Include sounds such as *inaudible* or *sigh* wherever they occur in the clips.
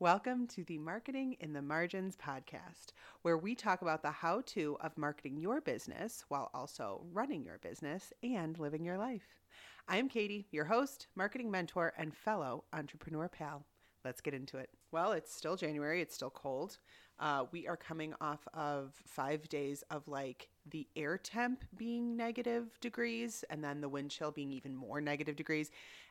Welcome to the Marketing in the Margins podcast, where we talk about the how to of marketing your business while also running your business and living your life. I'm Katie, your host, marketing mentor, and fellow entrepreneur pal. Let's get into it. Well, it's still January, it's still cold. Uh, we are coming off of five days of like the air temp being negative degrees and then the wind chill being even more negative degrees.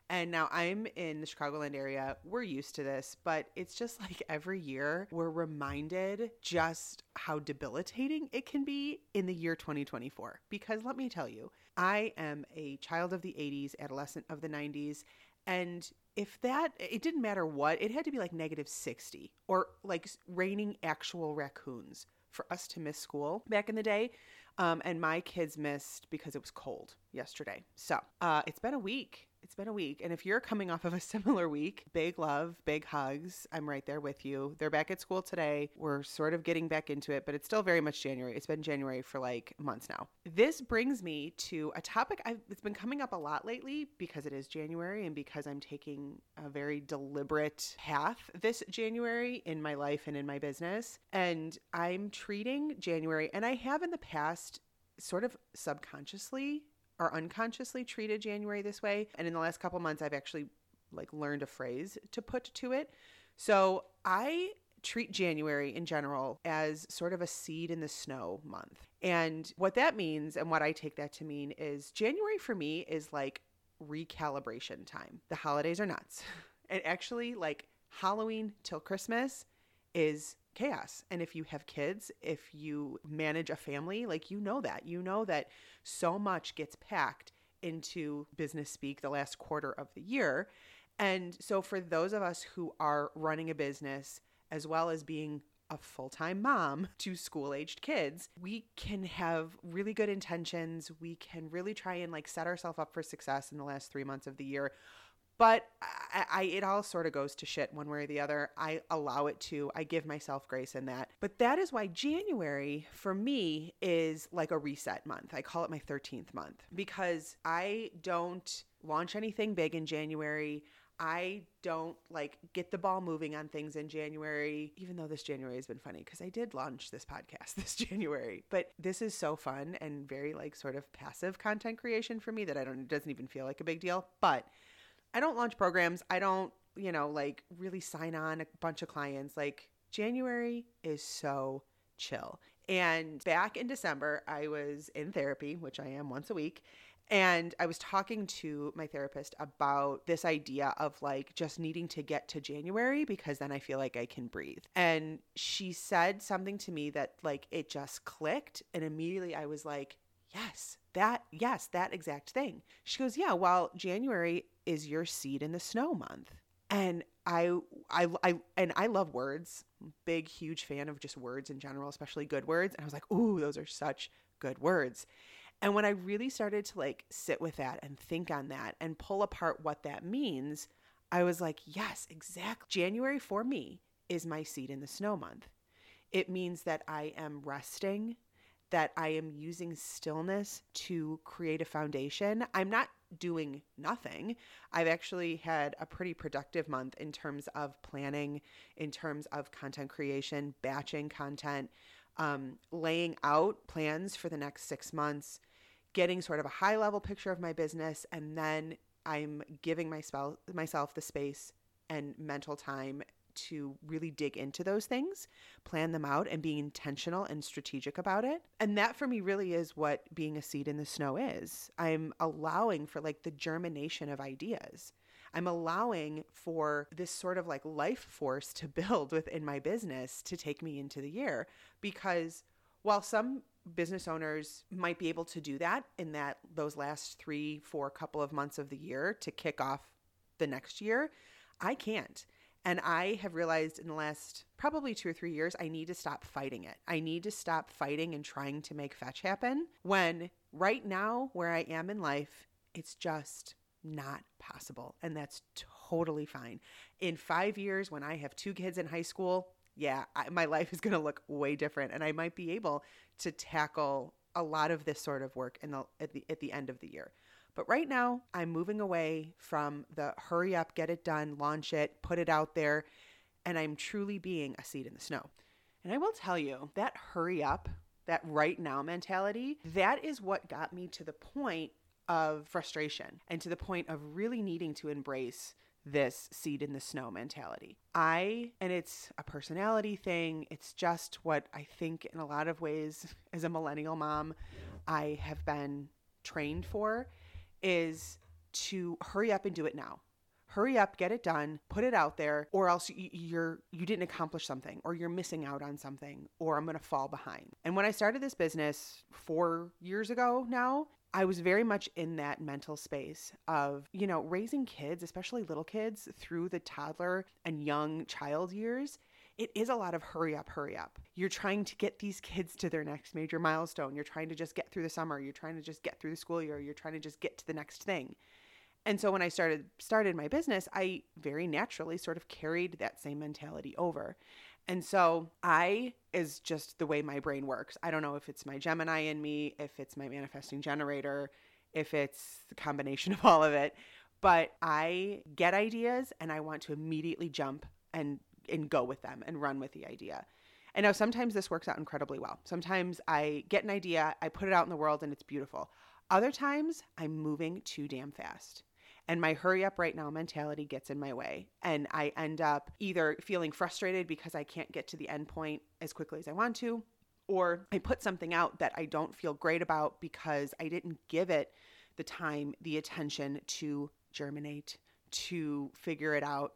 And now I'm in the Chicagoland area. We're used to this, but it's just like every year we're reminded just how debilitating it can be in the year 2024. Because let me tell you, I am a child of the 80s, adolescent of the 90s, and if that it didn't matter what it had to be like negative 60 or like raining actual raccoons for us to miss school back in the day. Um, and my kids missed because it was cold yesterday. So uh, it's been a week it's been a week. And if you're coming off of a *laughs* similar week, big love, big hugs. I'm right there with you. They're back at school today. We're sort of getting back into it, but it's still very much January. It's been January for like months now. This brings me to a topic I've, it's been coming up a lot lately because it is January and because I'm taking a very deliberate path this January in my life and in my business. And I'm treating January, and I have in the past sort of subconsciously or unconsciously treated January this way. And in the last couple months, I've actually like learned a phrase to put to it. So I treat January in general as sort of a seed in the snow month. And what that means and what I take that to mean is January for me is like recalibration time. The holidays are nuts. *laughs* And actually, like Halloween till Christmas is chaos. And if you have kids, if you manage a family, like you know that. You know that so much gets packed into business speak the last quarter of the year. And so for those of us who are running a business as well as being a full time mom to school aged kids, we can have really good intentions. We can really try and like set ourselves up for success in the last three months of the year but I, I, it all sort of goes to shit one way or the other. I allow it to. I give myself grace in that. But that is why January for me is like a reset month. I call it my 13th month because I don't launch anything big in January. I don't like get the ball moving on things in January, even though this January has been funny because I did launch this podcast *laughs* this January. But this is so fun and very like sort of passive content creation for me that I don't, it doesn't even feel like a big deal. But I don't launch programs. I don't, you know, like really sign on a bunch of clients. Like January is so chill. And back in December, I was in therapy, which I am once a week. And I was talking to my therapist about this idea of like just needing to get to January because then I feel like I can breathe. And she said something to me that like it just clicked. And immediately I was like, yes, that, yes, that exact thing. She goes, yeah, well, January is your seed in the snow month. And I, I, I, and I love words. Big, huge fan of just words in general, especially good words. And I was like, ooh, those are such good words. And when I really started to like sit with that and think on that and pull apart what that means, I was like, yes, exactly. January for me is my seed in the snow month. It means that I am resting, that I am using stillness to create a foundation. I'm not doing nothing. I've actually had a pretty productive month in terms of planning, in terms of content creation, batching content, um, laying out plans for the next six months, getting sort of a high level picture of my business, and then I'm giving myself myself the space and mental time to really dig into those things, plan them out, and be intentional and strategic about it. And that for me really is what being a seed in the snow is. I'm allowing for like the germination of ideas. I'm allowing for this sort of like life force to *laughs* build within my business to take me into the year because while some business owners might be able to do that in that those last 3 4 couple of months of the year to kick off the next year, I can't. And I have realized in the last probably two or three years, I need to stop fighting it. I need to stop fighting and trying to make fetch happen when right now, where I am in life, it's just not possible. And that's totally fine. In five years, when I have two kids in high school, yeah, I, my life is going to look way different. And I might be able to tackle a lot of this sort of work in the, at, the, at the end of the year. But right now, I'm moving away from the hurry up, get it done, launch it, put it out there. and I'm truly being a seed in the snow. And I will tell you that hurry up, that right now mentality, that is what got me to the point of frustration and to the point of really needing to embrace this seed in the snow mentality. I, and it's a personality thing, it's just what I think in a lot of ways *laughs* as a millennial mom, I have been trained for is to hurry up and do it now. Hurry up, get it done, put it out there, or else you're you didn't accomplish something, or you're missing out on something, or I'm gonna fall behind. And when I started this business four years ago now, I was very much in that mental space of, you know, raising kids, especially little kids, through the toddler and young child years. It is a lot of hurry up, hurry up. You're trying to get these kids to their next major milestone. You're trying to just get through the summer. You're trying to just get through the school year. You're trying to just get to the next thing. And so when I started started my business, I very naturally sort of carried that same mentality over. And so I is just the way my brain works. I don't know if it's my Gemini in me, if it's my manifesting generator, if it's the combination of all of it, but I get ideas and I want to immediately jump and and go with them and run with the idea. And now sometimes this works out incredibly well. Sometimes I get an idea, I put it out in the world and it's beautiful. Other times I'm moving too damn fast and my hurry up right now mentality gets in my way and i end up either feeling frustrated because i can't get to the end point as quickly as i want to or i put something out that i don't feel great about because i didn't give it the time the attention to germinate to figure it out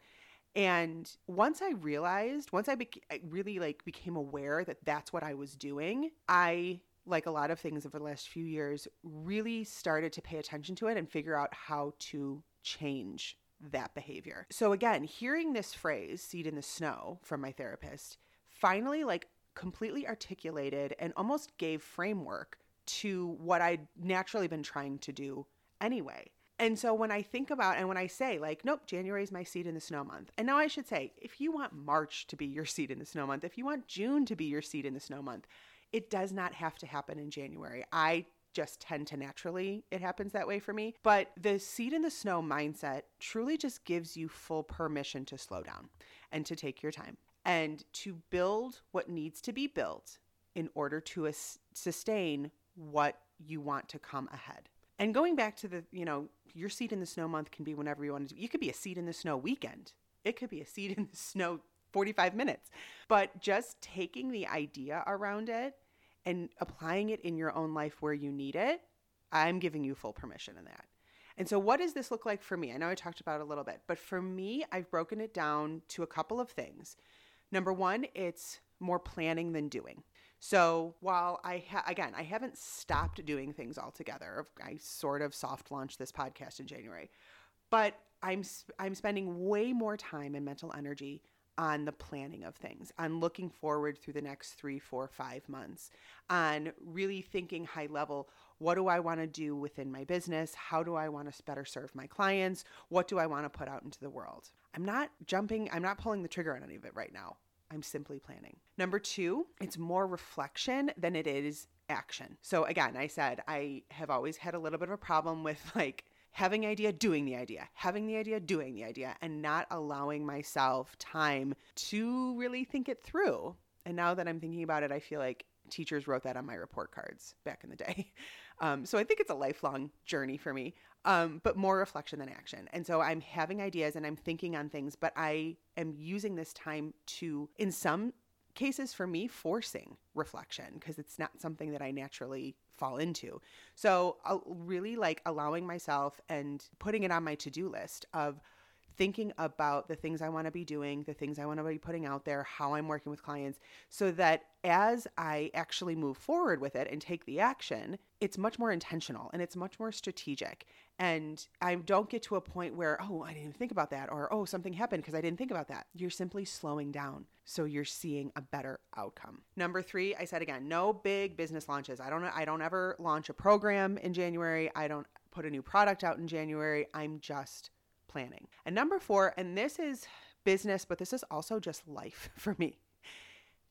and once i realized once i, I really like became aware that that's what i was doing i like a lot of things over the last few years, really started to pay attention to it and figure out how to change that behavior. So again, hearing this phrase, seed in the snow, from my therapist, finally like completely articulated and almost gave framework to what I'd naturally been trying to do anyway. And so when I think about and when I say like, nope, January is my seed in the snow month. And now I should say, if you want March to be your *laughs* seed in the snow month, if you want June to be your seed in the snow month, it does not have to happen in January. I just tend to naturally it happens that way for me but the seed in the snow mindset truly just gives you full permission to slow down and to take your time and to build what needs to be built in order to sustain what you want to come ahead and going back to the you know your seed in the snow month can be whenever you want to do you could be a seed in the snow weekend it could be a seed *laughs* in the snow 45 minutes but just taking the idea around it and applying it in your own life where you need it, I'm giving you full permission in that. And so, what does this look like for me? I know I talked about it a little bit, but for me, I've broken it down to a couple of things. Number one, it's more planning than doing. So while I ha- again I haven't stopped doing things altogether, I sort of soft launched this podcast in January, but I'm I'm spending way more time and mental energy on the planning of things, on looking forward through the next three, four, five months, on really thinking high level what do I want to do within my business? How do I want to better serve my clients? What do I want to put out into the world? I'm not jumping, I'm not pulling the trigger on any of it right now. I'm simply planning. Number two, it's more reflection than it is action. So again, I said I have always had a little bit of a problem with *laughs* like having idea, doing the idea, having the idea, doing the idea, and not allowing myself time to really think it through. And now that I'm thinking about it, I feel like teachers wrote that on my report cards back in the day. *laughs* Um, so I think it's a lifelong journey for me, um, but more reflection than action. And so I'm having ideas and I'm thinking on things, but I am using this time to, in some cases for me, forcing reflection because it's not something that I naturally fall into. So, uh, really like allowing myself and putting it on my to do list of thinking about the things I want to be doing, the things I want to be putting out there, how I'm working with clients, so that as I actually move forward with it and take the action, it's much more intentional and it's much more strategic. And I don't get to a point where, oh, I didn't think about that, or oh, something happened because I didn't think about that. You're simply slowing down. So you're seeing a better outcome. Number three, I said again, no big business launches. I don't I don't ever launch a program in January. I don't put a new product out in January. I'm just planning. And number four, and this is business, but this is also just life *laughs* for me.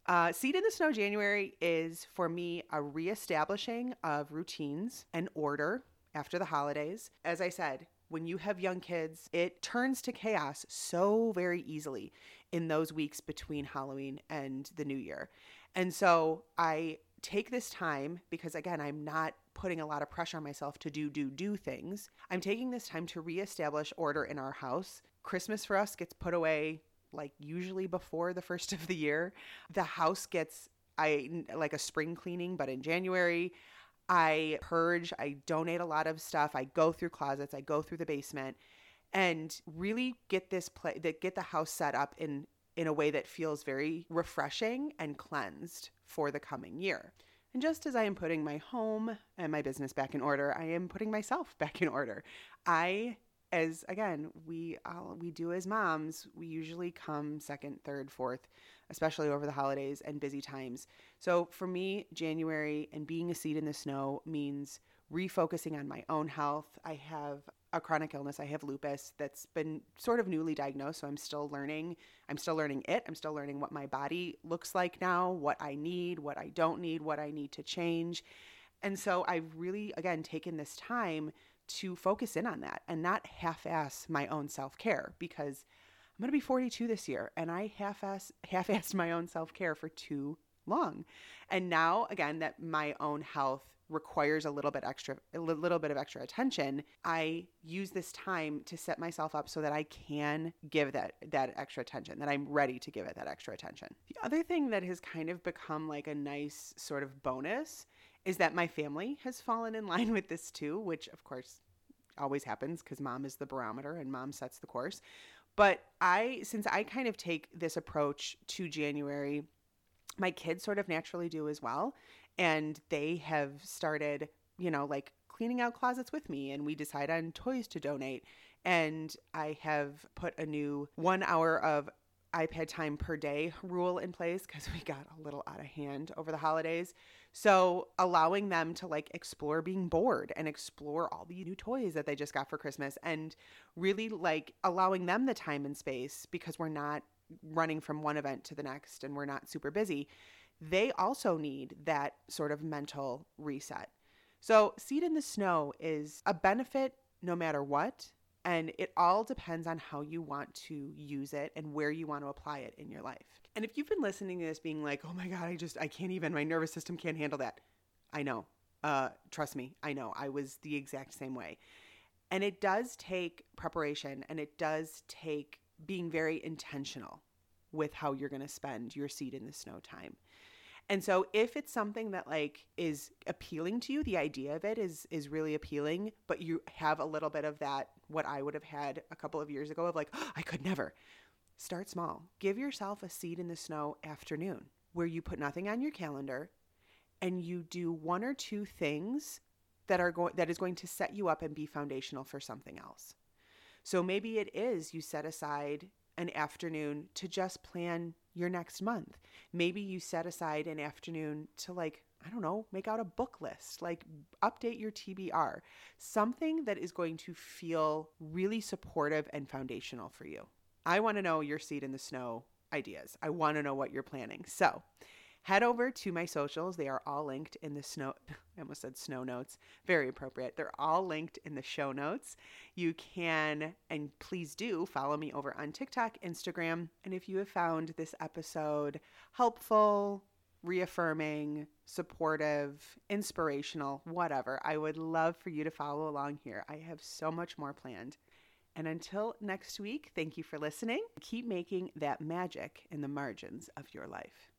Uh, Seed in the Snow January is for me a reestablishing of routines and order after the holidays. As I said, when you have young kids, it turns to chaos so very easily in those weeks between Halloween and the new year. And so I take this time because again, I'm not putting a lot of pressure on myself to do do do things. I'm taking this time to reestablish order in our house. Christmas for us gets put away like usually before the first *laughs* of the year. The house gets I like a spring cleaning, but in January. I purge, I donate a lot of stuff, I go through closets, I go through the basement and really get this play that get the house set up in in a way that feels very refreshing and cleansed for the coming year. And just as I am putting my home and my business back in order, I am putting myself *laughs* back in order. I as again we all we do as moms we usually come second third fourth especially over the holidays and busy times so for me january and being a seed in the snow means refocusing on my own health i have a chronic illness. I have lupus that's been sort of newly diagnosed, so I'm still learning. I'm still learning it. I'm still learning what my body looks like now, what I need, what I don't need, what I need to change. And so I've really again taken this time to focus in on that and not half-ass my own self-care because I'm going to be 42 this year and I half-ass half-assed my own self-care for too long. And now again that my own health requires a little bit extra a little bit of extra attention i use this time to set myself up so that i can give that that extra attention that i'm ready to give it that extra attention. The other thing that has kind of become like a nice sort of bonus is that my family has fallen in *laughs* line with this too which of course always happens because mom is the barometer and mom sets the course. But i since i kind of take this approach to january my kids sort of naturally do as well and they have started, you know, like cleaning out closets with me and we decide on toys to donate. And I have put a new one hour of iPad time per day rule in place because we got a little out of hand over the holidays. So allowing them to like explore being bored and explore all the new toys that they just got for Christmas and really like allowing them the time and space because we're not running from one event to the next and we're not super busy they also need that sort of mental reset. So, Seed in the Snow is a benefit no matter what. And it all depends on how you want to use it and where you want to apply it in your life. And if you've been listening to this being like, oh my God, I just, I can't even, my nervous system can't handle that. I know. Uh, trust me, I know. I was the exact same way. And it does take preparation and it does take being very intentional with how you're going to spend your seed in the snow time. And so if it's something that like is appealing to you, the idea of it is is really appealing, but you have a little bit of that what I would have had a couple of years ago of like, oh, *gasps* I could never. Start small. Give yourself a seed in the snow afternoon where you put nothing on your calendar and you do one or two things that are going that is going to set you up and be foundational for something else. So maybe it is you set aside an afternoon to just plan your next month. Maybe you set aside an afternoon to, like, I don't know, make out a book list, like update your TBR, something that is going to feel really supportive and foundational for you. I want to know your seed in the snow ideas. I want to know what you're planning. So, head over to my socials. They are all linked in the snow. *laughs* I almost said snow notes. Very appropriate. They're all linked in the show notes. You can, and please do, follow me over on TikTok, Instagram. And if you have found this episode helpful, reaffirming, supportive, inspirational, whatever, I would love for you to follow along here. I have so much more planned. And until next week, thank you for listening. Keep making that magic in the margins of your life.